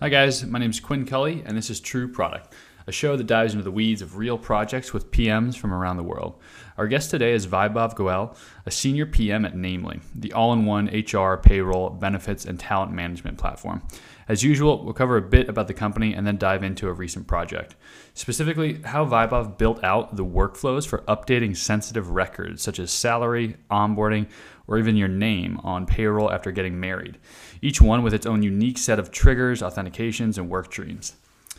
Hi, guys. My name is Quinn Cully, and this is True Product, a show that dives into the weeds of real projects with PMs from around the world. Our guest today is Vaibhav Goel, a senior PM at Namely, the all in one HR, payroll, benefits, and talent management platform. As usual, we'll cover a bit about the company and then dive into a recent project. Specifically, how Vaibhav built out the workflows for updating sensitive records such as salary, onboarding, or even your name on payroll after getting married each one with its own unique set of triggers, authentications, and work streams.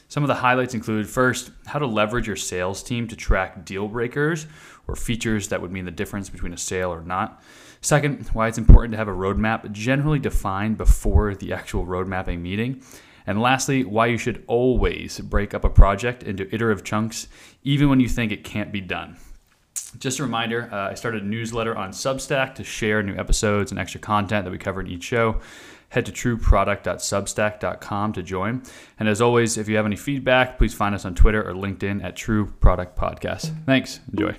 Some of the highlights include first, how to leverage your sales team to track deal breakers or features that would mean the difference between a sale or not. Second, why it's important to have a roadmap generally defined before the actual road mapping meeting. And lastly, why you should always break up a project into iterative chunks, even when you think it can't be done. Just a reminder, uh, I started a newsletter on Substack to share new episodes and extra content that we cover in each show head to trueproduct.substack.com to join. And as always, if you have any feedback, please find us on Twitter or LinkedIn at True Product Podcast. Thanks. Enjoy.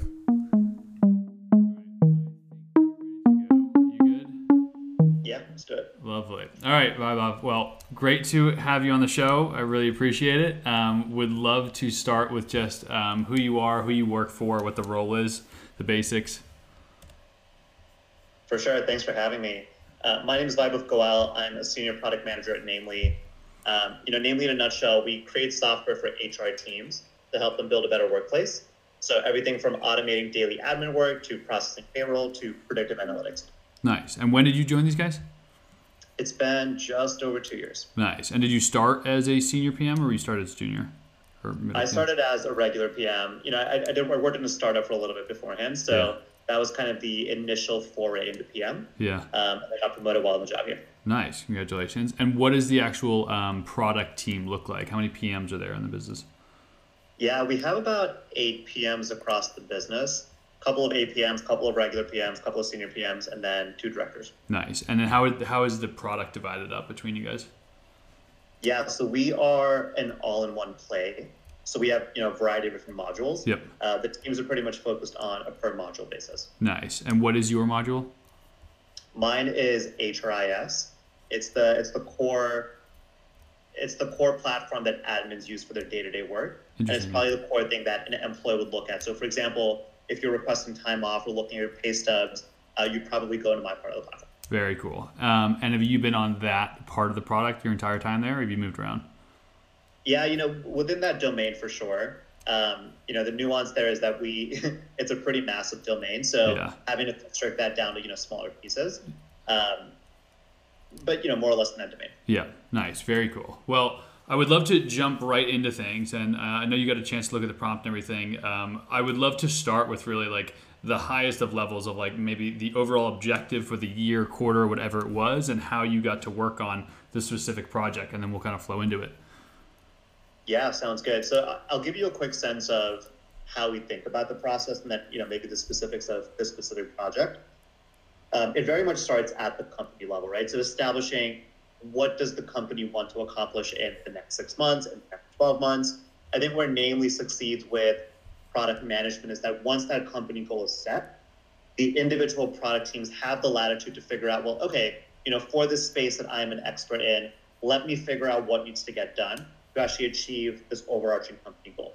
Yeah, let's do it. Lovely. All right, Vaibhav. Well, great to have you on the show. I really appreciate it. Um, would love to start with just um, who you are, who you work for, what the role is, the basics. For sure. Thanks for having me. Uh, my name is Vaibhav Goel. I'm a senior product manager at Namely. Um, you know, Namely in a nutshell, we create software for HR teams to help them build a better workplace. So everything from automating daily admin work to processing payroll to predictive analytics. Nice. And when did you join these guys? It's been just over two years. Nice. And did you start as a senior PM or you started as junior? I started as a regular PM. You know, I, I, did, I worked in a startup for a little bit beforehand. So yeah that was kind of the initial foray into PM. Yeah. Um, I got promoted while on the job here. Nice, congratulations. And what does the actual um, product team look like? How many PMs are there in the business? Yeah, we have about eight PMs across the business. A couple of APMs, couple of regular PMs, couple of senior PMs, and then two directors. Nice. And then how how is the product divided up between you guys? Yeah, so we are an all-in-one play. So we have you know a variety of different modules. Yep. Uh, the teams are pretty much focused on a per module basis. Nice. And what is your module? Mine is HRIS. It's the it's the core it's the core platform that admins use for their day-to-day work. And it's probably the core thing that an employee would look at. So for example, if you're requesting time off or looking at your pay stubs, uh, you probably go into my part of the platform. Very cool. Um, and have you been on that part of the product your entire time there, or have you moved around? Yeah, you know, within that domain for sure. Um, you know, the nuance there is that we it's a pretty massive domain, so yeah. having to strip that down to you know smaller pieces. Um, but you know, more or less in that domain. Yeah, nice, very cool. Well. I would love to jump right into things, and uh, I know you got a chance to look at the prompt and everything. Um, I would love to start with really like the highest of levels of like maybe the overall objective for the year, quarter, whatever it was, and how you got to work on the specific project, and then we'll kind of flow into it. Yeah, sounds good. So I'll give you a quick sense of how we think about the process and then, you know, maybe the specifics of this specific project. Um, it very much starts at the company level, right? So establishing what does the company want to accomplish in the next six months and 12 months. I think where Namely succeeds with product management is that once that company goal is set, the individual product teams have the latitude to figure out, well, okay, you know, for this space that I'm an expert in, let me figure out what needs to get done to actually achieve this overarching company goal.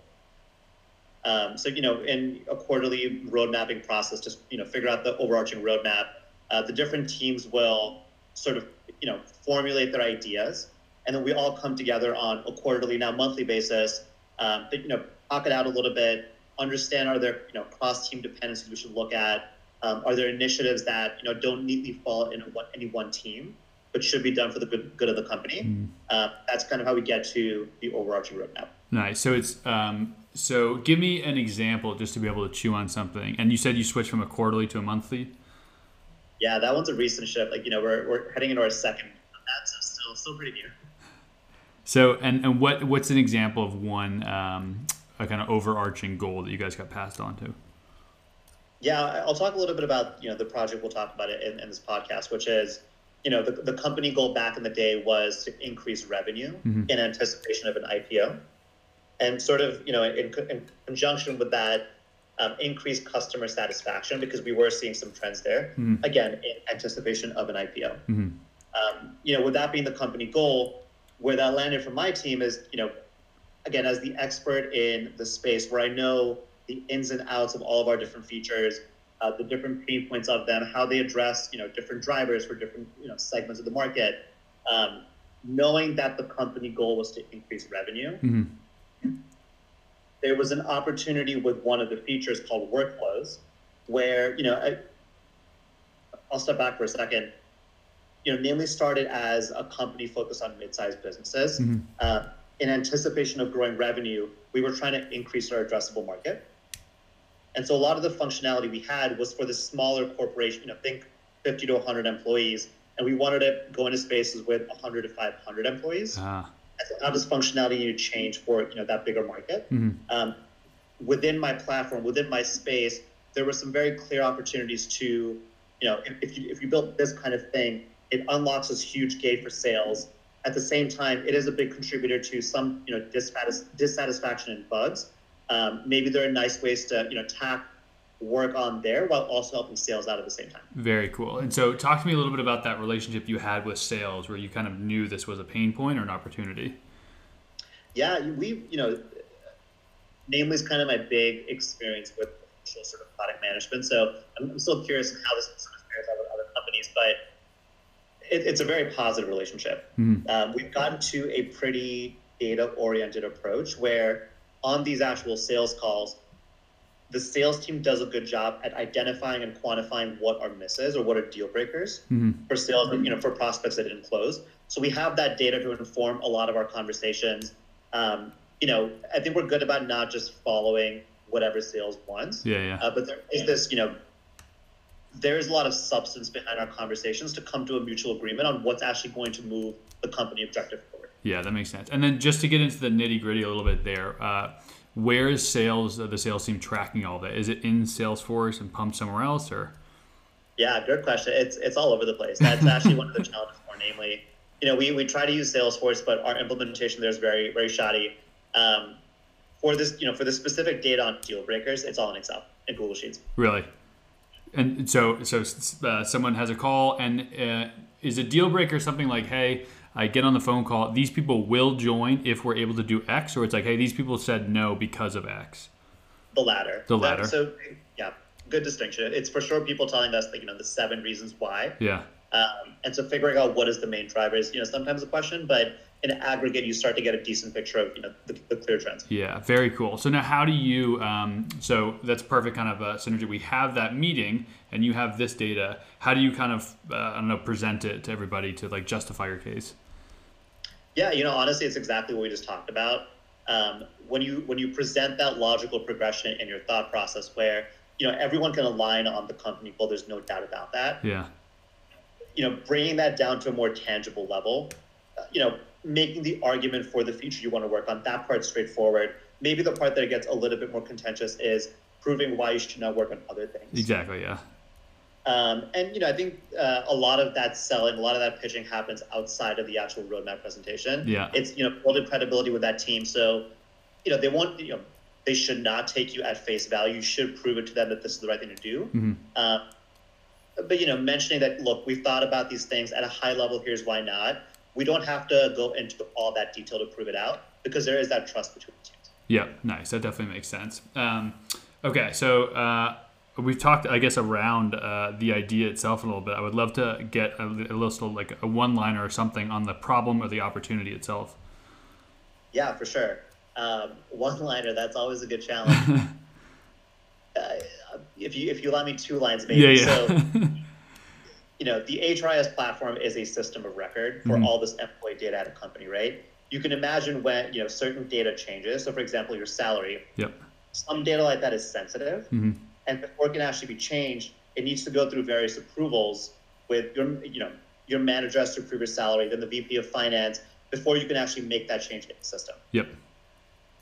Um, so, you know, in a quarterly road mapping process, just, you know, figure out the overarching roadmap. Uh, the different teams will sort of, you know, formulate their ideas. And then we all come together on a quarterly, now monthly basis, um, to, you know, talk it out a little bit, understand are there, you know, cross team dependencies we should look at? Um, are there initiatives that, you know, don't neatly fall in one, any one team? But should be done for the good, good of the company. Mm. Uh, that's kind of how we get to the overarching roadmap. Nice. So it's um, so give me an example just to be able to chew on something. And you said you switched from a quarterly to a monthly. Yeah, that one's a recent shift. Like you know, we're, we're heading into our second on that, so still still pretty new. So and and what what's an example of one um, a kind of overarching goal that you guys got passed on to? Yeah, I'll talk a little bit about you know the project. We'll talk about it in, in this podcast, which is you know, the, the company goal back in the day was to increase revenue mm-hmm. in anticipation of an IPO. And sort of, you know, in, in conjunction with that, um, increased customer satisfaction because we were seeing some trends there, mm-hmm. again, in anticipation of an IPO. Mm-hmm. Um, you know, with that being the company goal, where that landed for my team is, you know, again, as the expert in the space where I know the ins and outs of all of our different features, uh, the different pain points of them, how they address, you know, different drivers for different, you know, segments of the market. Um, knowing that the company goal was to increase revenue, Mm-hmm. there was an opportunity with one of the features called workflows, where you know, I, I'll step back for a second. You know, Namely started as a company focused on mid-sized businesses. Mhm. Uh, in anticipation of growing revenue, we were trying to increase our addressable market. And so a lot of the functionality we had was for the smaller corporation, you know, think 50 to 100 employees, and we wanted to go into spaces with 100 to 500 employees. Ah. And so how does functionality need to change for you know that bigger market? Mhm. Um, within my platform, within my space, there were some very clear opportunities to, you know, if, if you if you built this kind of thing, it unlocks this huge gate for sales. At the same time, it is a big contributor to some you know dissatisfaction and bugs. Um, maybe there are nice ways to you know tack work on there while also helping sales out at the same time. Very cool. And so, talk to me a little bit about that relationship you had with sales, where you kind of knew this was a pain point or an opportunity. Yeah, we, you know, Namely is kind of my big experience with sort of product management. So I'm, I'm still curious how this sort of out with other companies, but it, it's a very positive relationship. Mhm. Um, we've gotten to a pretty data oriented approach where on these actual sales calls, the sales team does a good job at identifying and quantifying what are misses or what are deal breakers Mhm. for sales, you know, for prospects that didn't close. So we have that data to inform a lot of our conversations. Um, you know, I think we're good about not just following whatever sales wants, Yeah, yeah. uh, but there is this, you know, there is a lot of substance behind our conversations to come to a mutual agreement on what's actually going to move the company objective forward. Yeah, that makes sense. And then just to get into the nitty gritty a little bit there, uh, where is sales, uh, the sales team tracking all that? Is it in Salesforce and pumped somewhere else, or? Yeah, good question. It's it's all over the place. That's actually one of the challenges more namely. You know, we, we try to use Salesforce, but our implementation there is very, very shoddy. Um, for this, you know, for the specific data on deal breakers, it's all in Excel and Google Sheets. Really? And so, so uh, someone has a call, and uh, is a deal breaker something like, "Hey, I get on the phone call. These people will join if we're able to do X," or it's like, "Hey, these people said no because of X." The latter. The That- latter. so yeah, good distinction. It's for sure people telling us that you know the seven reasons why, Yeah. um, and so figuring out what is the main driver is you know sometimes a question, but in aggregate you start to get a decent picture of you know the, the clear trends. Yeah, very cool. So now, how do you? Um, so that's perfect kind of uh, synergy. We have that meeting, and you have this data. How do you kind of, uh, I don't know, present it to everybody to like justify your case? Yeah, you know, honestly, it's exactly what we just talked about. Um, when you when you present that logical progression in your thought process, where you know everyone can align on the company goal, there's no doubt about that. Yeah, You know, bringing that down to a more tangible level, uh, you know, making the argument for the feature you want to work on. That part's straightforward. Maybe the part that gets a little bit more contentious is proving why you should not work on other things. exactly. Yeah, Um, and you know, I think uh, a lot of that selling, a lot of that pitching happens outside of the actual roadmap presentation. Yeah. it's you know building credibility with that team. So, you know, they want you know they should not take you at face value. You should prove it to them that this is the right thing to do. Mhm. Um, but you know, mentioning that look, we've thought about these things at a high level. Here's why not. We don't have to go into all that detail to prove it out because there is that trust between the teams. yeah, nice. That definitely makes sense. Um, okay, so uh, we've talked, I guess, around uh, the idea itself a little bit. I would love to get a, a little like a one-liner or something on the problem or the opportunity itself. Yeah, for sure. Um, one liner, that's always a good challenge. uh, if you if you allow me two lines, maybe. Yeah, yeah. So, you know, the HRIS platform is a system of record for Mhm. all this employee data at a company, right? You can imagine when you know certain data changes. So, for example, your salary. yep. Some data like that is sensitive, hmm and before it can actually be changed, it needs to go through various approvals with your you know your manager has to approve your salary, then the VP of finance before you can actually make that change in the system. Yep.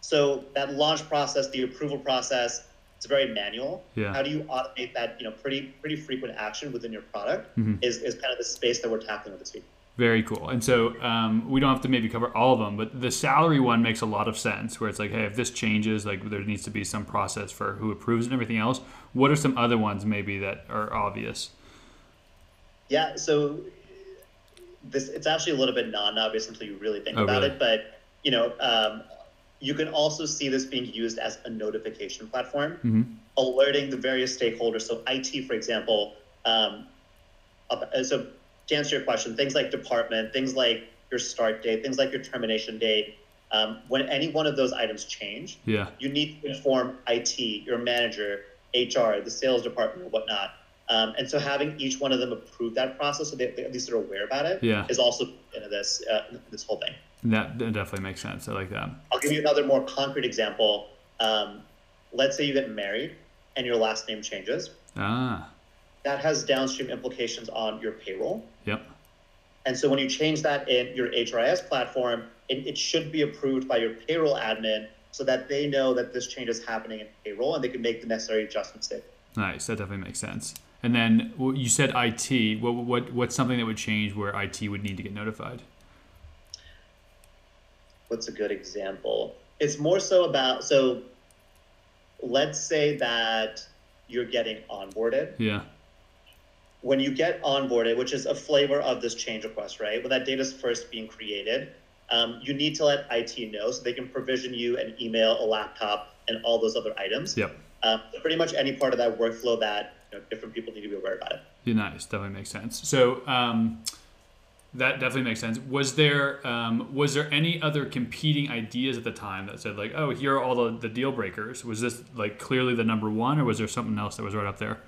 So that launch process, the approval process, it's very manual. Yeah. How do you automate that, you know, pretty pretty frequent action within your product Mhm. is, is kind of the space that we're tackling with this week. Very cool. And so um, we don't have to maybe cover all of them, but the salary one makes a lot of sense. Where it's like, hey, if this changes, like there needs to be some process for who approves and everything else. What are some other ones maybe that are obvious? Yeah, so this it's actually a little bit non-obvious until you really think Oh, about really? it. But you know, um, you can also see this being used as a notification platform, hmm alerting the various stakeholders. So IT, for example, um, uh, so to answer your question, things like department, things like your start date, things like your termination date. Um, when any one of those items change, Yeah. you need to inform IT, your manager, HR, the sales department, or whatnot. Um, and so having each one of them approve that process, so they, they at least are aware about it, is Yeah. is also into this uh, this whole thing. That, that definitely makes sense. I like that. I'll give you another more concrete example. Um, let's say you get married and your last name changes. Ah. That has downstream implications on your payroll. Yep. And so when you change that in your HRIS platform, it, it should be approved by your payroll admin so that they know that this change is happening in payroll and they can make the necessary adjustments there. Nice. That definitely makes sense. And then well, you said IT. What, what what's something that would change where IT would need to get notified? what's a good example? It's more so about so let's say that you're getting onboarded. Yeah. When you get onboarded, which is a flavor of this change request, right? When that data is first being created, um, you need to let IT know so they can provision you an email, a laptop, and all those other items. Yep. Um, pretty much any part of that workflow that you know, different people need to be aware about it. Yeah, nice. Definitely makes sense. So um, that definitely makes sense. Was there um, was there any other competing ideas at the time that said like, oh, here are all the, the deal breakers? Was this like clearly the number one, or was there something else that was right up there?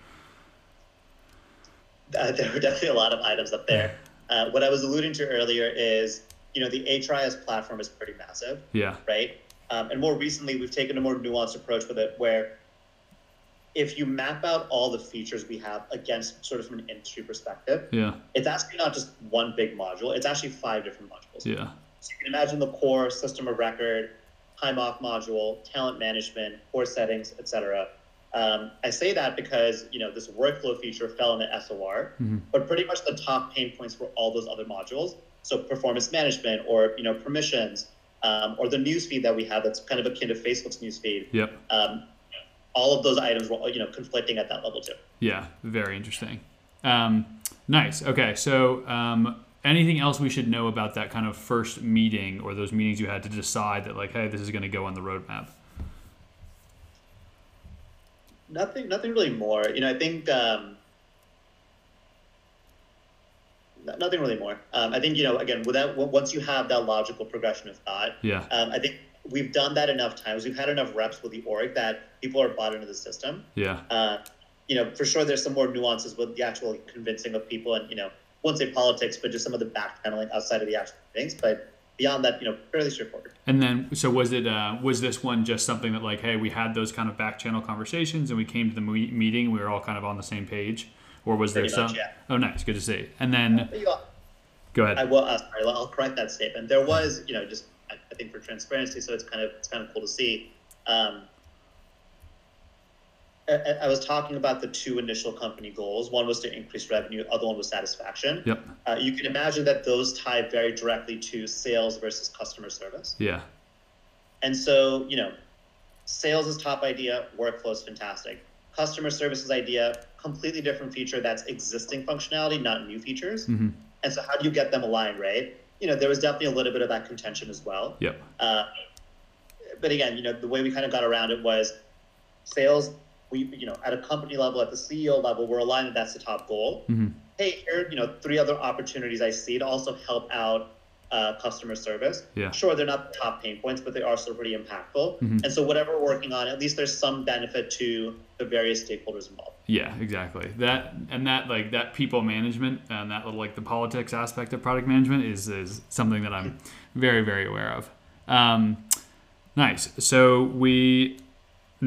Uh, there were definitely a lot of items up there. Uh, what I was alluding to earlier is, you know, the HRIS platform is pretty massive. Yeah. right? Um, and more recently, we've taken a more nuanced approach with it, where if you map out all the features we have against sort of from an industry perspective, Yeah. it's actually not just one big module; it's actually five different modules. Yeah. So you can imagine the core system of record, time off module, talent management, core settings, etc. Um, I say that because you know this workflow feature fell in the SOR, Mhm. but pretty much the top pain points were all those other modules. So performance management, or you know permissions, um, or the newsfeed that we have that's kind of akin to Facebook's newsfeed. Yep. Um, all of those items were you know conflicting at that level too. Yeah. Very interesting. Um, nice. Okay. So um, anything else we should know about that kind of first meeting or those meetings you had to decide that like, hey, this is going to go on the roadmap? Nothing, nothing really more. You know, I think um, nothing really more. Um, I think you know, again, without once you have that logical progression of thought, Yeah. um, I think we've done that enough times. We've had enough reps with the org that people are bought into the system. Yeah. Uh, you know, for sure, there's some more nuances with the actual convincing of people, and you know, won't say politics, but just some of the back channeling outside of the actual things. But beyond that, you know, fairly straightforward. And then, so was it? Uh, was this one just something that like, hey, we had those kind of back channel conversations, and we came to the me- meeting, we were all kind of on the same page, or was there Pretty some? much, yeah. Oh, nice, good to see. And then, know, go ahead. I will. Uh, sorry, I'll correct that statement. There was, you know, just I, I think for transparency, so it's kind of it's kind of cool to see. Um, I, was talking about the two initial company goals. One was to increase revenue. Other one was satisfaction. Yep. Uh, you can imagine that those tie very directly to sales versus customer service. Yeah. And so, you know, sales is top idea, workflow is fantastic. Customer services idea, completely different feature that's existing functionality, not new features. hmm And so, how do you get them aligned, right? You know, there was definitely a little bit of that contention as well. Yep. Uh, but again, you know, the way we kind of got around it was sales. We, you know, at a company level, at the CEO level, we're aligned that that's the top goal. hmm Hey, here, you know, three other opportunities I see to also help out uh, customer service. Yeah. Sure, they're not the top pain points, but they are still pretty impactful. Mhm. And so, whatever we're working on, at least there's some benefit to the various stakeholders involved. Yeah, exactly. That and that like that people management and that little like the politics aspect of product management is is something that I'm very very aware of. Um, nice. So we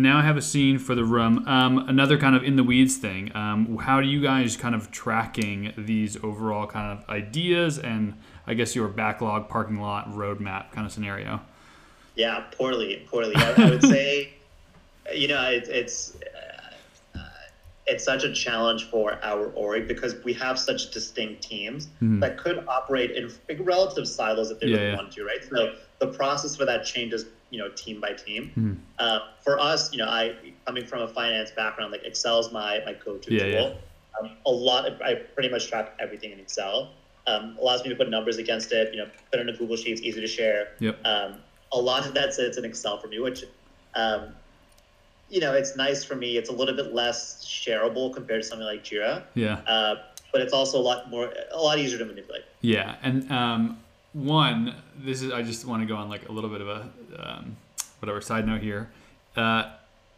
now I have a scene for the room. Um, another kind of in the weeds thing. Um, how do you guys kind of tracking these overall kind of ideas and I guess your backlog parking lot roadmap kind of scenario? Yeah, poorly, poorly. I, I would say, you know, it, it's uh, it's such a challenge for our org because we have such distinct teams Mhm. that could operate in big relative silos if they Yeah, really yeah. wanted to, right? So the process for that changes, you know, team by team. Mhm. Uh, for us, you know, I coming from a finance background, like Excel's my my go-to Yeah, tool. yeah. Um, a lot, of, I pretty much track everything in Excel. Um, allows me to put numbers against it. You know, put it in a Google Sheets, easy to share. Yep. Um, a lot of that sits in Excel for me, which, um, you know, it's nice for me. It's a little bit less shareable compared to something like Jira. Yeah. Uh, but it's also a lot more, a lot easier to manipulate. Yeah, and um, one, this is I just want to go on like a little bit of a um, whatever side note here. Uh,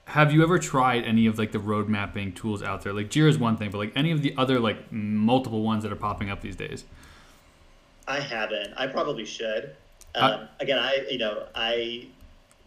have you ever tried any of like the road mapping tools out there? Like Jira is one thing, but like any of the other like multiple ones that are popping up these days? I haven't. I probably should. Um, Uh, again, I you know I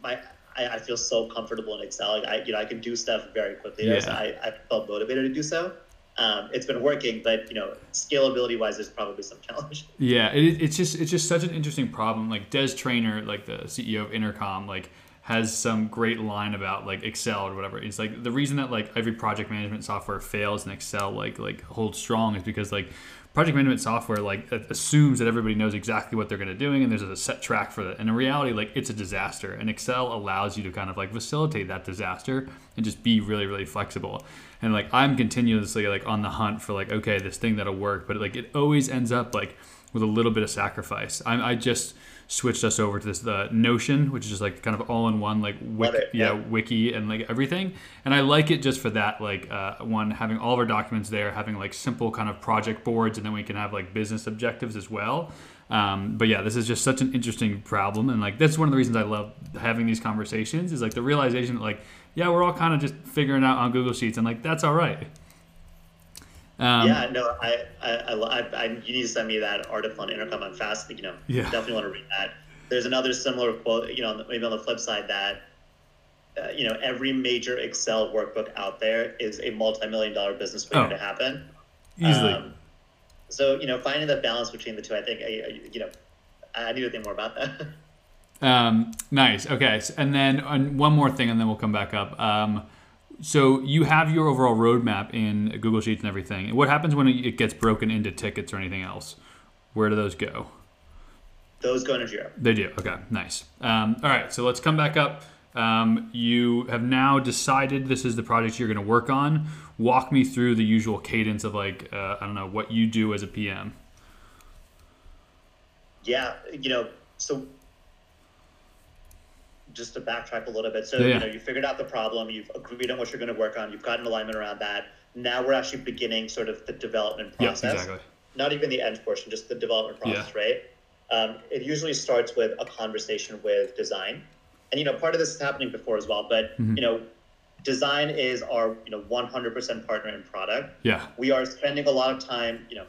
my I, I feel so comfortable in Excel. Like I you know I can do stuff very quickly. there, so Yeah. I, I felt motivated to do so. Um, it's been working, but you know scalability wise, there's probably some challenge. Yeah, it, it's just it's just such an interesting problem. Like Des Traynor, like the CEO of Intercom, like has some great line about like Excel or whatever. It's like the reason that like every project management software fails and Excel like like holds strong is because like project management software like assumes that everybody knows exactly what they're going to doing and there's a set track for that. And in reality, like it's a disaster. And Excel allows you to kind of like facilitate that disaster and just be really really flexible. And like I'm continuously like on the hunt for like okay this thing that'll work, but like it always ends up like with a little bit of sacrifice. I, I just switched us over to this the Notion, which is just like kind of all in one like wiki, it, yeah, yeah. wiki and like everything. And I like it just for that like uh, one having all of our documents there, having like simple kind of project boards, and then we can have like business objectives as well. Um, but yeah, this is just such an interesting problem, and like that's one of the reasons I love having these conversations is like the realization that like yeah, we're all kind of just figuring out on Google Sheets, and like that's all right. Um, yeah, no, I, I, I, I, you need to send me that article on Intercom. I'm fast, you know, Yeah. definitely want to read that. There's another similar quote, you know, on the- maybe on the flip side that, uh, you know, every major Excel workbook out there is a multi-million dollar business failure Oh. to happen. easily. Um, so, you know, finding the balance between the two, I think, I, I, you know, I need to think more about that. Um, nice. Okay. And then and one more thing, and then we'll come back up. Um, so you have your overall roadmap in Google Sheets and everything. What happens when it gets broken into tickets or anything else? Where do those go? Those go into Jira. They do. Okay. Nice. Um, all right. So let's come back up. Um, you have now decided this is the project you're going to work on. Walk me through the usual cadence of like uh, I don't know what you do as a PM. Yeah, you know, so just to backtrack a little bit. So, Yeah, yeah. you know, you figured out the problem, you've agreed on what you're going to work on, you've got an alignment around that. Now we're actually beginning sort of the development Yeah. process. Exactly. Not even the end portion, just the development Yeah. process, right? Um, it usually starts with a conversation with design. And, you know, part of this is happening before as well, but, Mhm. you know, design is our, you know, 100% partner in product Yeah. we are spending a lot of time, you know,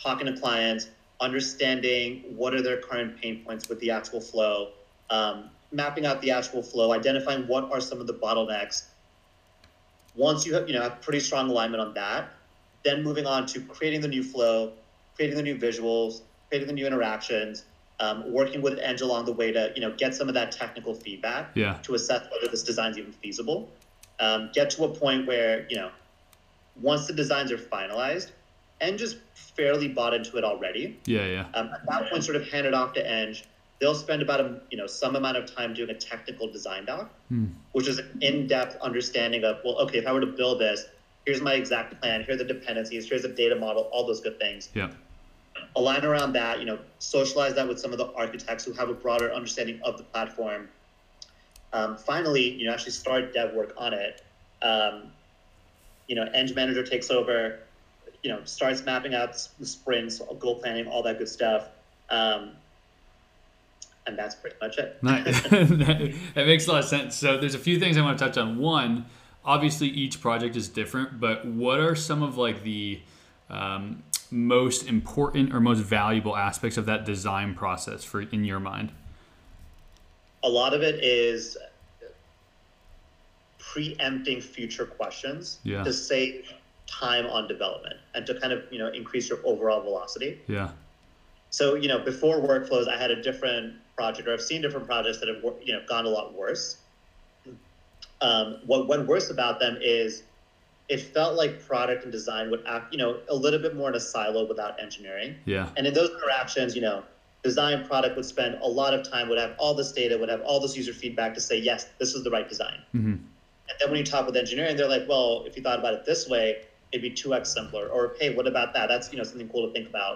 talking to clients, understanding what are their current pain points with the actual flow, um, mapping out the actual flow, identifying what are some of the bottlenecks. Once you have, you know, have pretty strong alignment on that, then moving on to creating the new flow, creating the new visuals, creating the new interactions, um, working with Eng along the way to, you know, get some of that technical feedback Yeah. to assess whether this design is even feasible. Um, get to a point where you know, once the designs are finalized, and just fairly bought into it already. Yeah. Yeah. Um, at that point, sort of hand it off to Eng. They'll spend about a you know some amount of time doing a technical design doc, Hmm. which is an in-depth understanding of well, okay, if I were to build this, here's my exact plan. Here are the dependencies. Here's the data model. All those good things Yeah. align around that, you know, socialize that with some of the architects who have a broader understanding of the platform. Um, finally, you know, actually start dev work on it. Um, you know, Eng Manager takes over, you know, starts mapping out the sprints, goal planning, all that good stuff. Um, and that's pretty much it. That makes a lot of sense. So there's a few things I want to touch on. One, obviously each project is different, but what are some of like the um, most important or most valuable aspects of that design process for in your mind? a lot of it is preempting future questions Yeah. to save time on development and to kind of you know increase your overall velocity Yeah. so you know before workflows i had a different project or i've seen different projects that have you know gone a lot worse um, what went worse about them is it felt like product and design would act you know a little bit more in a silo without engineering Yeah. and in those interactions, you know, design product would spend a lot of time, would have all this data, would have all this user feedback to say, yes, this is the right design. hmm And then when you talk with engineering, they're like, well, if you thought about it this way, it'd be 2x simpler. Or, hey, what about that? That's, you know, something cool to think about.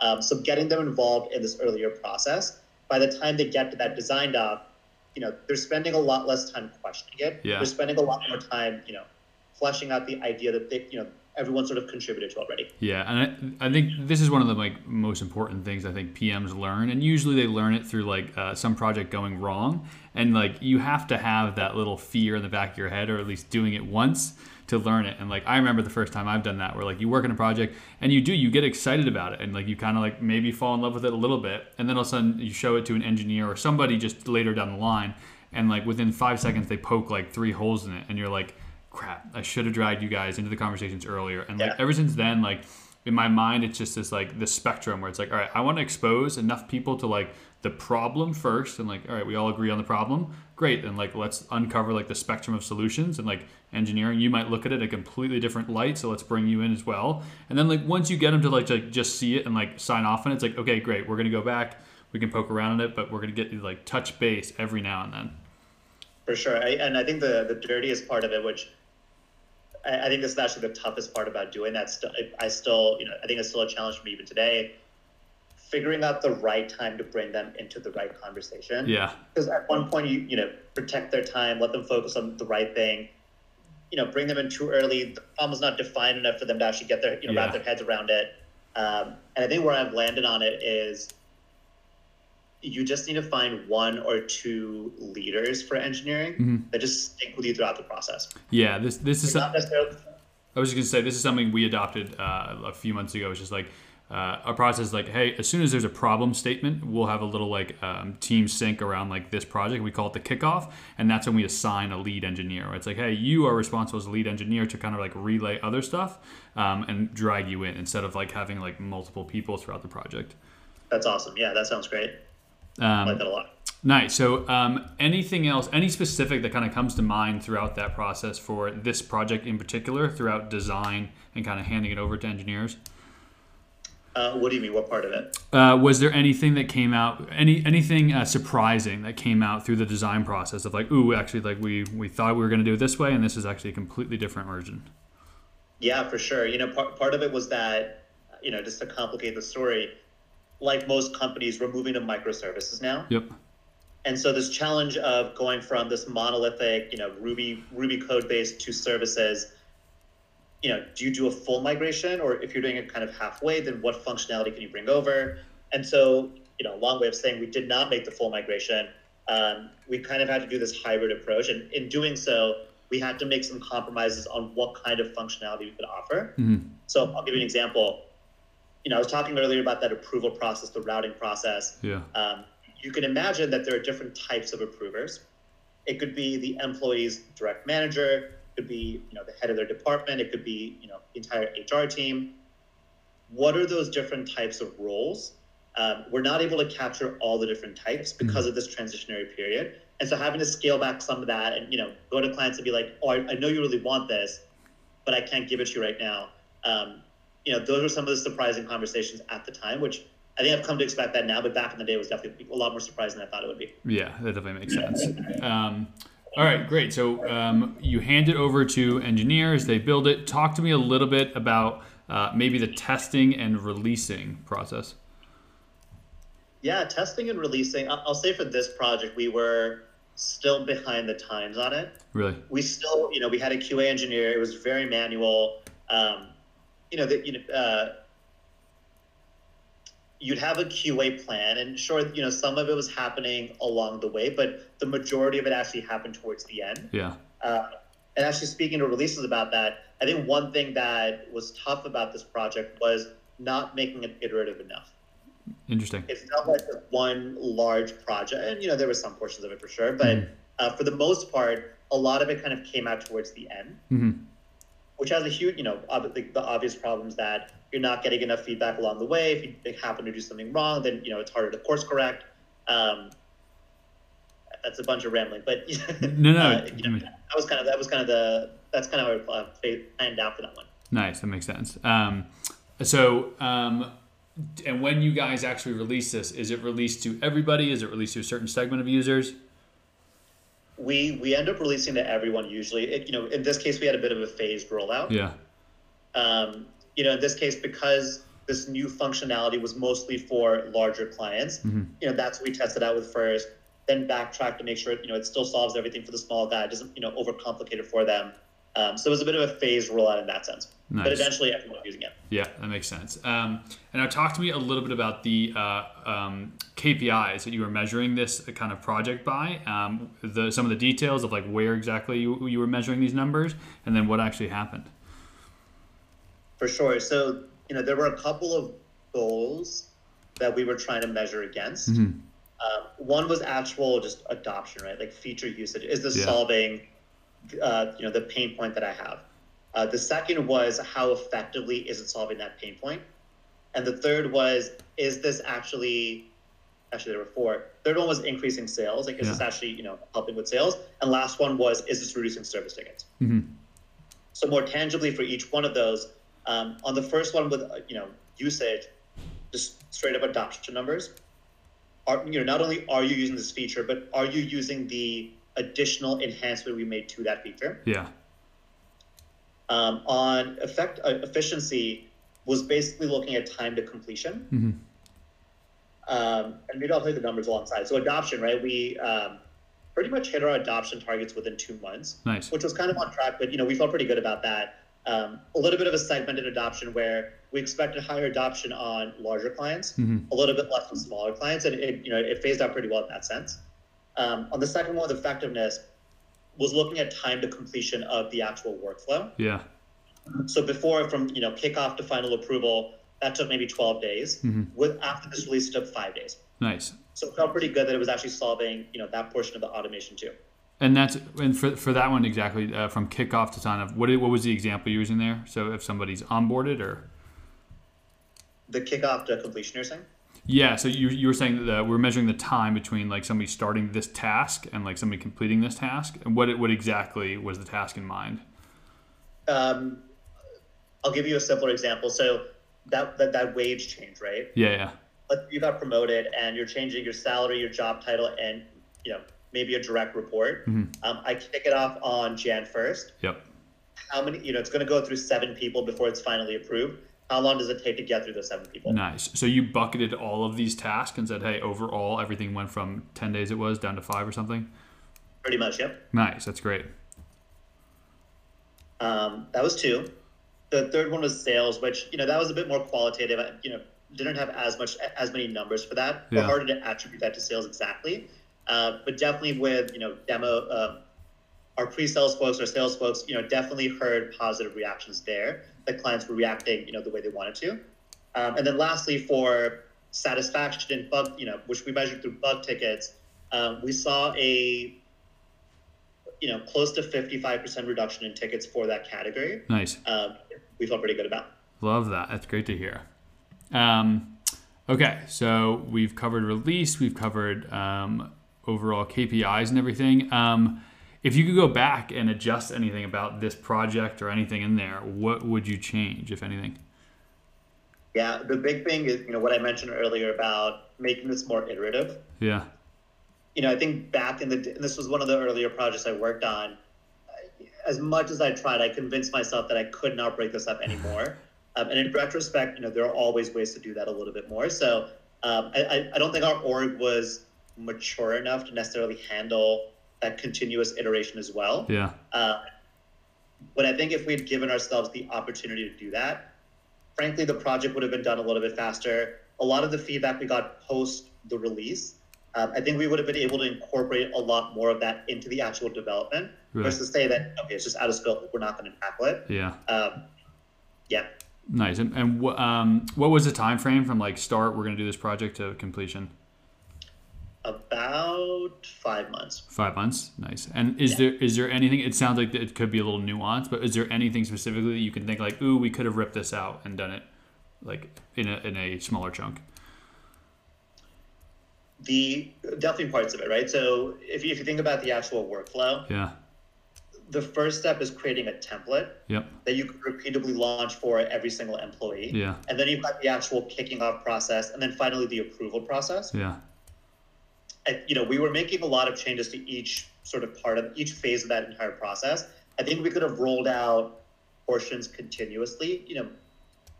Um, so getting them involved in this earlier process, by the time they get to that design doc, you know, they're spending a lot less time questioning it. Yeah. They're spending a lot more time, you know, fleshing out the idea that they, you know, everyone sort of contributed to already. Yeah, and I, I think this is one of the like most important things I think PMs learn, and usually they learn it through like uh, some project going wrong, and like you have to have that little fear in the back of your head, or at least doing it once to learn it. And like I remember the first time I've done that, where like you work on a project and you do you get excited about it, and like you kind of like maybe fall in love with it a little bit, and then all of a sudden you show it to an engineer or somebody just later down the line, and like within five seconds they poke like three holes in it, and you're like crap, I should have dragged you guys into the conversations earlier. And like Yeah. ever since then, like in my mind, it's just this like this spectrum where it's like, all right, I want to expose enough people to like the problem first, and like, all right, we all agree on the problem, great, and like let's uncover like the spectrum of solutions and like engineering. You might look at it a completely different light, so let's bring you in as well. And then like once you get them to like to just see it and like sign off on it, it's like, okay, great, we're gonna go back. We can poke around in it, but we're gonna get you like touch base every now and then. For sure, I, and I think the the dirtiest part of it, which I, I think this is actually the toughest part about doing that. Still, I still, you know, I think it's still a challenge for me even today. Figuring out the right time to bring them into the right conversation. Yeah, Because at one point, you you know, protect their time, let them focus on the right thing. You know, bring them in too early. The problem's not defined enough for them to actually get their, you know, Yeah. wrap their heads around it. Um, and I think where I've landed on it is you just need to find one or two leaders for engineering Mhm. that just stick with you throughout the process. yeah. This this is Not necessarily. I was just gonna say this is something we adopted uh, a few months ago. It's just like uh, our process, is like, hey, as soon as there's a problem statement, we'll have a little like um, team sync around like this project. We call it the kickoff, and that's when we assign a lead engineer. It's like, hey, you are responsible as a lead engineer to kind of like relay other stuff um, and drag you in instead of like having like multiple people throughout the project. That's awesome. Yeah, that sounds great. I like Um, that a lot. nice. So, um, anything else, any specific that kind of comes to mind throughout that process for this project in particular, throughout design and kind of handing it over to engineers? Uh, what do you mean? What part of it? Uh, was there anything that came out, any anything uh, surprising that came out through the design process of like, ooh, actually, like we we thought we were going to do it this way, and this is actually a completely different version. Yeah, for sure. You know, part, part of it was that, you know, just to complicate the story, like most companies, we're moving to microservices now. Yep. And so this challenge of going from this monolithic, you know, Ruby Ruby code base to services, you know, do you do a full migration or if you're doing it kind of halfway, then what functionality can you bring over? And so, you know, a long way of saying we did not make the full migration. Um, we kind of had to do this hybrid approach. And in doing so, we had to make some compromises on what kind of functionality we could offer. Mhm. So I'll give you an example. You know, I was talking earlier about that approval process, the routing process Yeah. um, you can imagine that there are different types of approvers. It could be the employee's direct manager, could be you know the head of their department, it could be you know the entire HR team. What are those different types of roles? Um, we're not able to capture all the different types because of this transitionary period, and so having to scale back some of that, and you know go to clients and be like, oh, I, I know you really want this, but I can't give it to you right now. Um, you know, those are some of the surprising conversations at the time, which I think I've come to expect that now, but back in the day it was definitely a lot more surprising than I thought it would be. Yeah, that definitely makes sense. Um, all right, great. So um, you hand it over to engineers, they build it. Talk to me a little bit about uh, maybe the testing and releasing process. Yeah, testing and releasing. I'll say for this project, we were still behind the times on it. Really? We still, you know, we had a QA engineer. It was very manual. Um, you know, that you know, uh, you'd have a QA plan, and sure, you know, some of it was happening along the way, but the majority of it actually happened towards the end. Yeah. Uh, and actually, speaking to releases about that, I think one thing that was tough about this project was not making it iterative enough. Interesting. It felt like one large project, and you know there were some portions of it for sure, but Mhm. uh, for the most part, a lot of it kind of came out towards the end, hmm which has a huge, you know, ob- the, the obvious problems that you're not getting enough feedback along the way. If you happen to do something wrong, then you know it's harder to course correct. Um, that's a bunch of rambling, but No, no. uh, you know, that was kind of that was kind of the that's kind of how I uh, planned out for that one. Nice. That makes sense. Um, so, um, and when you guys actually release this, is it released to everybody? Is it released to a certain segment of users? We we end up releasing to everyone usually. It, you know, in this case, we had a bit of a phased rollout. Yeah. Um, you know, in this case, because this new functionality was mostly for larger clients. Mm-hmm. You know, that's what we tested out with first. Then backtrack to make sure you know it still solves everything for the small guy, it doesn't you know overcomplicate it for them. Um, so it was a bit of a phased rollout in that sense. Nice. But eventually, everyone's using it. Yeah, that makes sense. Um, and now talk to me a little bit about the uh, um, KPIs that you were measuring this kind of project by. Um, the some of the details of like where exactly you, you were measuring these numbers, and then what actually happened. For sure. So you know there were a couple of goals that we were trying to measure against. Mm-hmm. Um, one was actual just adoption, right? Like feature usage. Is this Yeah. solving, uh, you know, the pain point that I have? Uh, the second was how effectively is it solving that pain point? And the third was, is this actually, actually there were four. Third one was increasing sales. Like, is this actually, you know, helping with sales? And last one was, is this reducing service tickets? Mm-hmm. So more tangibly for each one of those, um, on the first one with uh, you know usage, just straight up adoption numbers. Are you know not only are you using this feature, but are you using the additional enhancement we made to that feature? Yeah. Um, on effect uh, efficiency was basically looking at time to completion. Mm-hmm. Um, and maybe I'll play the numbers alongside. So adoption, right? We um, pretty much hit our adoption targets within two months. Nice. which was kind of on track, but you know we felt pretty good about that. Um, a little bit of a segmented adoption where we expected higher adoption on larger clients, Mm-hmm. a little bit less on smaller clients, and it you know it phased out pretty well in that sense. Um, on the second one, with effectiveness, was looking at time to completion of the actual workflow. Yeah. So before, from you know kickoff to final approval, that took maybe 12 days. Mhm. With after this release, it took five days. Nice. So it felt pretty good that it was actually solving you know that portion of the automation too. And that's and for, for that one exactly uh, from kickoff to sign up. What did- what was the example you're using there? So if somebody's onboarded or The kickoff to completion, you're saying? Yeah, so you you were saying that we're measuring the time between like somebody starting this task and like somebody completing this task. And what what exactly was the task in mind? um, I'll give you a simpler example. So that, that that wage change, right? Yeah, yeah, But you got promoted and you're changing your salary, your job title, and you know maybe a direct report. Mhm. Um, I kick it off on Jan first. yep. How many? You know, it's going to go through seven people before it's finally approved. How long does it take to get through those seven people? Nice. So you bucketed all of these tasks and said, hey, overall everything went from ten days it was down to five or something. Pretty much, yep. Nice. That's great. Um, that was two. The third one was sales, which you know that was a bit more qualitative. I, You know, didn't have as much as many numbers for that. Yeah. Or harder to attribute that to sales exactly. Uh, but definitely with you know demo, um, our pre-sales folks, our sales folks, you know, definitely heard positive reactions there. That clients were reacting, you know, the way they wanted to. Um, and then lastly, for satisfaction in bug, you know, which we measured through bug tickets, um, we saw a you know close to 55% reduction in tickets for that category Nice. um, we felt pretty good about Love that. That's great to hear. Um, okay, so we've covered release, we've covered um, overall KPIs and everything. Um, if you could go back and adjust anything about this project or anything in there, what would you change, if anything? yeah the big thing is you know what i mentioned earlier about making this more iterative Yeah. you know i think back in the and this was one of the earlier projects i worked on as much as i tried i convinced myself that i could not break this up anymore um, and in retrospect you know there are always ways to do that a little bit more so um, I- I don't think our org was mature enough to necessarily handle that continuous iteration as well Yeah. Uh, but I think if we had given ourselves the opportunity to do that, frankly, the project would have been done a little bit faster. A lot of the feedback we got post the release, um, I think we would have been able to incorporate a lot more of that into the actual development Right. versus say that, okay, it's just out of scope, we're not going to tackle it. Yeah. Um, yeah. Nice. And, and um, what was the time frame from like start, we're going to do this project to completion? About five months. Five months. Nice. And is there is there anything? It sounds like it could be a little nuanced, but is there anything specifically that you can think like, ooh, we could have ripped this out and done it like in a in a smaller chunk? The definitely parts of it, right? So if you, if you think about the actual workflow, Yeah. the first step is creating a template Yep. that you can repeatably launch for every single employee. Yeah. And then you've got the actual kicking off process, and then finally the approval process. Yeah. You know, we were making a lot of changes to each sort of part of each phase of that entire process. I think we could have rolled out portions continuously. You know,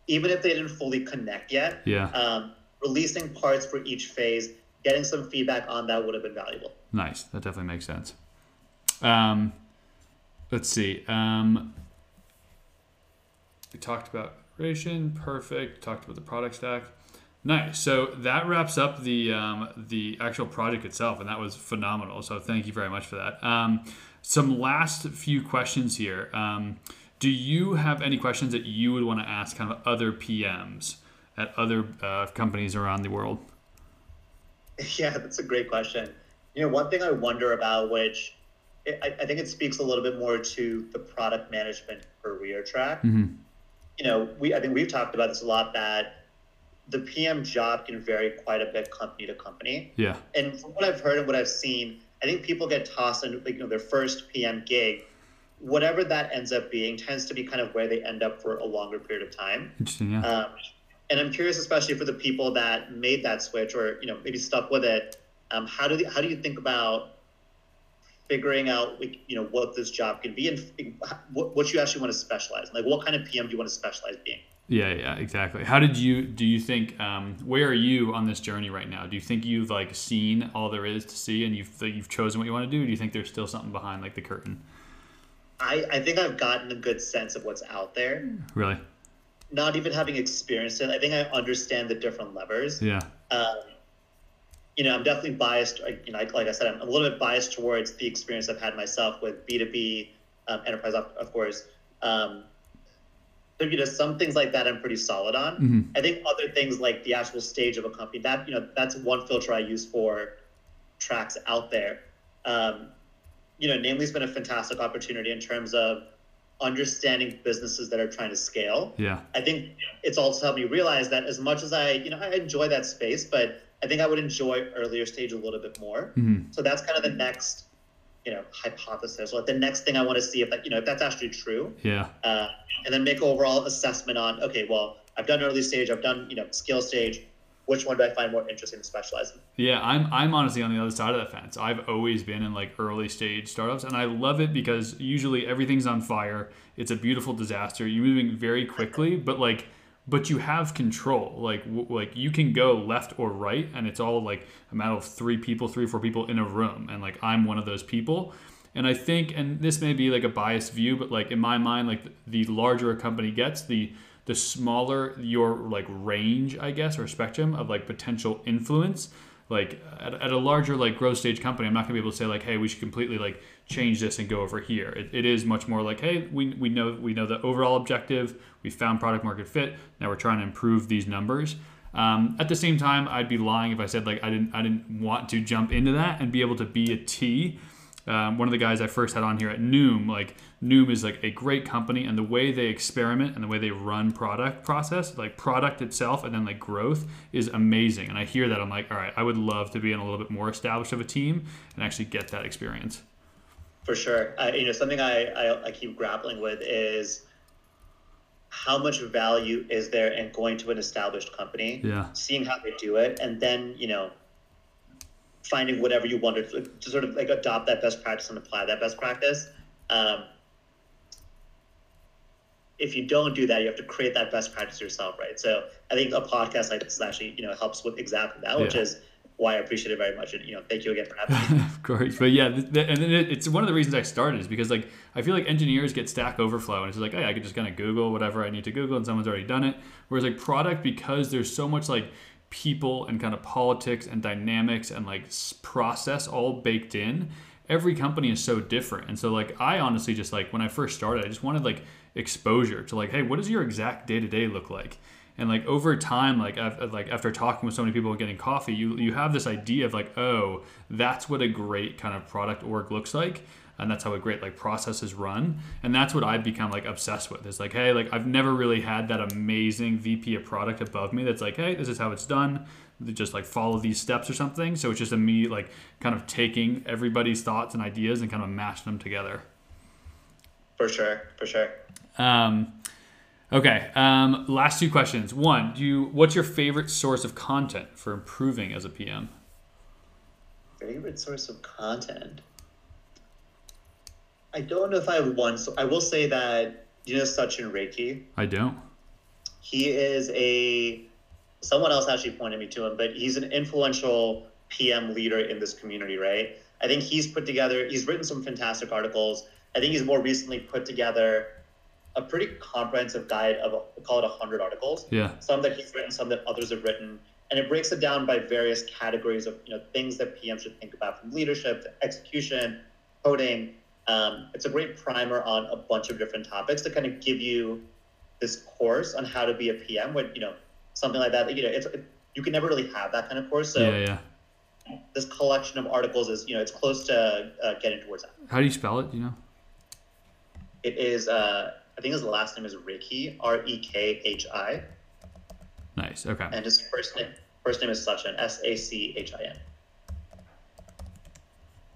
even if they didn't fully connect yet, Yeah. um, releasing parts for each phase, getting some feedback on that would have been valuable. Nice. That definitely makes sense. Um, let's see. Um, we talked about iteration. Perfect. Talked about the product stack. Nice. So that wraps up the um, the actual project itself, and that was phenomenal. So thank you very much for that. Um, some last few questions here. Um, do you have any questions that you would want to ask kind of other PMs at other uh, companies around the world? Yeah, that's a great question. You know, one thing I wonder about, which I, I think it speaks a little bit more to the product management career track. Mm-hmm. You know, we I think we've talked about this a lot that the PM job can vary quite a bit company to company. Yeah. And from what I've heard and what I've seen, I think people get tossed into like, you know their first PM gig, whatever that ends up being, tends to be kind of where they end up for a longer period of time. Interesting. Yeah. Um, and I'm curious, especially for the people that made that switch or you know maybe stuck with it. Um, how do they, how do you think about figuring out like, you know what this job can be and what, what you actually want to specialize? in? Like, what kind of PM do you want to specialize being? Yeah, yeah, exactly. How did you do you think um, where are you on this journey right now? Do you think you've like seen all there is to see and you've you've chosen what you want to do? do you think there's still something behind like the curtain? I, I think I've gotten a good sense of what's out there. Really? Not even having experienced it, I think I understand the different levers. Yeah. Um, you know, I'm definitely biased. like, You know, like, like I said, I'm a little bit biased towards the experience I've had myself with B2B um, enterprise, of, of course. Um, so, you know, some things like that I'm pretty solid on. hmm I think other things like the actual stage of a company, that, you know, that's one filter I use for tracks out there. Um, you know, Namely's been a fantastic opportunity in terms of understanding businesses that are trying to scale. Yeah. I think it's also helped me realize that as much as I, you know, I enjoy that space, but I think I would enjoy earlier stage a little bit more. hmm So that's kind of the next, you know, hypothesis or the next thing I want to see if that, you know, if that's actually true. Yeah. Uh, and then make overall assessment on, okay, well, I've done early stage, I've done, you know, skill stage. Which one do I find more interesting to specialize in? Yeah, I'm I'm honestly on the other side of the fence. I've always been in like early stage startups, and I love it because usually everything's on fire. It's a beautiful disaster. You're moving very quickly, but like, but you have control. Like w- like you can go left or right, and it's all like a matter of three people, three or four people in a room, and like I'm one of those people. And I think, and this may be like a biased view, but like in my mind, like the larger a company gets, the the smaller your like range, I guess, or spectrum of like potential influence. Like at, at a larger like growth stage company, I'm not gonna be able to say like, hey, we should completely like change this and go over here. It, it is much more like, hey, we, we know we know the overall objective. We found product market fit. Now we're trying to improve these numbers. Um, at the same time, I'd be lying if I said like I didn't I didn't want to jump into that and be able to be a T. Um, one of the guys I first had on here at Noom, like Noom is like a great company, and the way they experiment and the way they run product process, like product itself, and then like growth is amazing. And I hear that I'm like, all right, I would love to be in a little bit more established of a team and actually get that experience. For sure. I, you know, something I, I, I keep grappling with is how much value is there in going to an established company, Yeah, seeing how they do it, and then, you know, finding whatever you want to, to sort of like adopt that best practice and apply that best practice. Um, if you don't do that, you have to create that best practice yourself, right? So I think a podcast like this actually, you know, helps with exactly that, which Yeah. is why I appreciate it very much. And, you know, thank you again for having me. of course. But yeah, th- th- and then it, it's one of the reasons I started is because like I feel like engineers get Stack Overflow and it's like, hey, I could just kind of Google whatever I need to Google and someone's already done it. Whereas like product, because there's so much like people and kind of politics and dynamics and like process all baked in. Every company is so different, and so like I honestly just like when I first started, I just wanted like exposure to like, hey, what does your exact day to day look like? And like over time like af- like after talking with so many people and getting coffee you you have this idea of like oh that's what a great kind of product org looks like and that's how a great like process is run. And that's what i've become like obsessed with. It's like hey like i've never really had that amazing vp of product above me that's like hey this is how it's done. Just like follow these steps or something. So it's just a me like kind of taking everybody's thoughts and ideas and kind of mashing them together. For sure. For sure. um, okay. Um, last two questions. One, do you what's your favorite source of content for improving as a PM? Favorite source of content? I don't know if I have one. So I will say that you know Sachin Rekhi. I don't. he is a someone else actually pointed me to him, but he's an influential PM leader in this community, right? I think he's put together, he's written some fantastic articles. I think he's more recently put together a pretty comprehensive guide of call it 100 articles. Yeah. Some that he's written, some that others have written. And it breaks it down by various categories of you know things that PM should think about from leadership to execution, coding. Um, it's a great primer on a bunch of different topics to kind of give you this course on how to be a PM. When you know something like that, you know, it's it, you can never really have that kind of course. So yeah, yeah. this collection of articles is you know it's close to uh, getting towards that. How do you spell it? Do you know? It is. Uh, I think his last name is Rekhi, R E K H I. Nice. Okay. And his first name first name is Sachin, S A C H I N.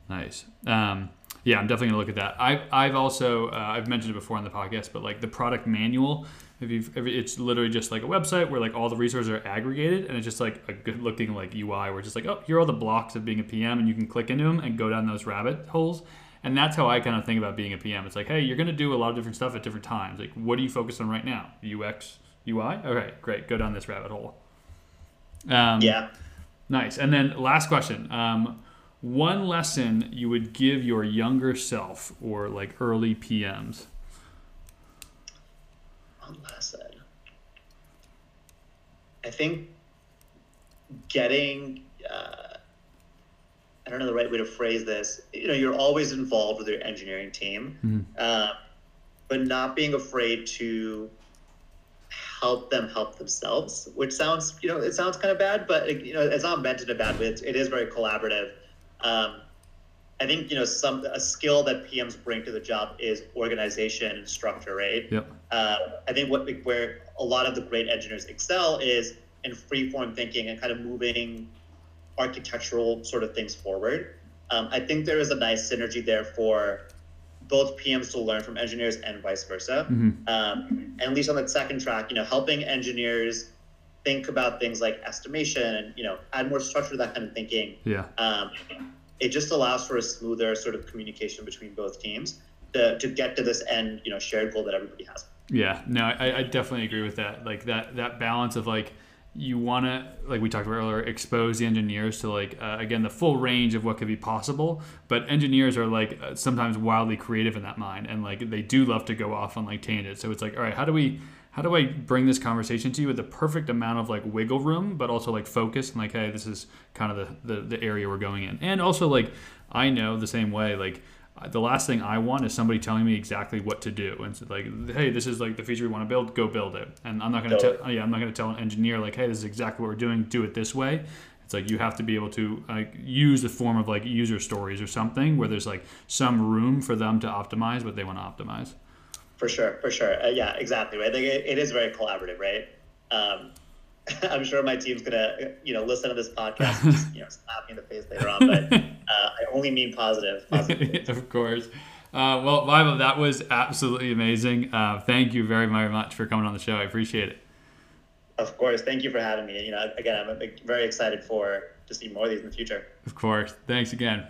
Nice. Um, yeah, I'm definitely gonna look at that. I've I've also uh, I've mentioned it before on the podcast, but like the product manual, if you if it's literally just like a website where like all the resources are aggregated and it's just like a good looking like UI where it's just like oh here are all the blocks of being a PM and you can click into them and go down those rabbit holes. And that's how I kind of think about being a PM. It's like, hey, you're gonna do a lot of different stuff at different times. Like, what are you focused on right now? UX, UI. Okay, great. Go down this rabbit hole. Um, Yeah. Nice. And then last question. Um, one lesson you would give your younger self or like early PMs. One lesson. I think getting. Uh, I don't know the right way to phrase this. You know, you're always involved with your engineering team, Mhm. uh, but not being afraid to help them help themselves. Which sounds, you know, it sounds kind of bad, but it, you know, it's not meant in a bad way. It's, it is very collaborative. Um, I think you know some a skill that PMs bring to the job is organization and structure, right? Yep. Uh, I think what where a lot of the great engineers excel is in free form thinking and kind of moving architectural sort of things forward. Um, I think there is a nice synergy there for both PMs to learn from engineers and vice versa. Mhm. Um, and at least on that second track, you know, helping engineers think about things like estimation and you know add more structure to that kind of thinking. Yeah. Um, it just allows for a smoother sort of communication between both teams to, to get to this end, you know, shared goal that everybody has. Yeah. No, I, I definitely agree with that. Like that that balance of like you want to like we talked about earlier expose the engineers to like uh, again the full range of what could be possible but engineers are like uh, sometimes wildly creative in that mind and like they do love to go off on like tangents so it's like all right how do we how do I bring this conversation to you with the perfect amount of like wiggle room, but also like focus and like, hey, this is kind of the, the, the area we're going in. And also like, I know the same way, like the last thing I want is somebody telling me exactly what to do. And so like, hey, this is like the feature we want to build, go build it. And I'm not going to tell, yeah, I'm not going to tell an engineer like, hey, this is exactly what we're doing, do it this way. It's like you have to be able to like use the form of like user stories or something where there's like some room for them to optimize what they want to optimize. For sure, for sure. Uh, yeah, exactly. Right. I think it, it is very collaborative, right? Um, I'm sure my team's gonna, you know, listen to this podcast, and just, you know, slap me in the face later on. But uh, I only mean positive. positive of course. Uh, well, Vaibhav, that was absolutely amazing. Uh, thank you very, very much for coming on the show. I appreciate it. Of course. Thank you for having me. You know, again, I'm very excited for to see more of these in the future. Of course. Thanks again.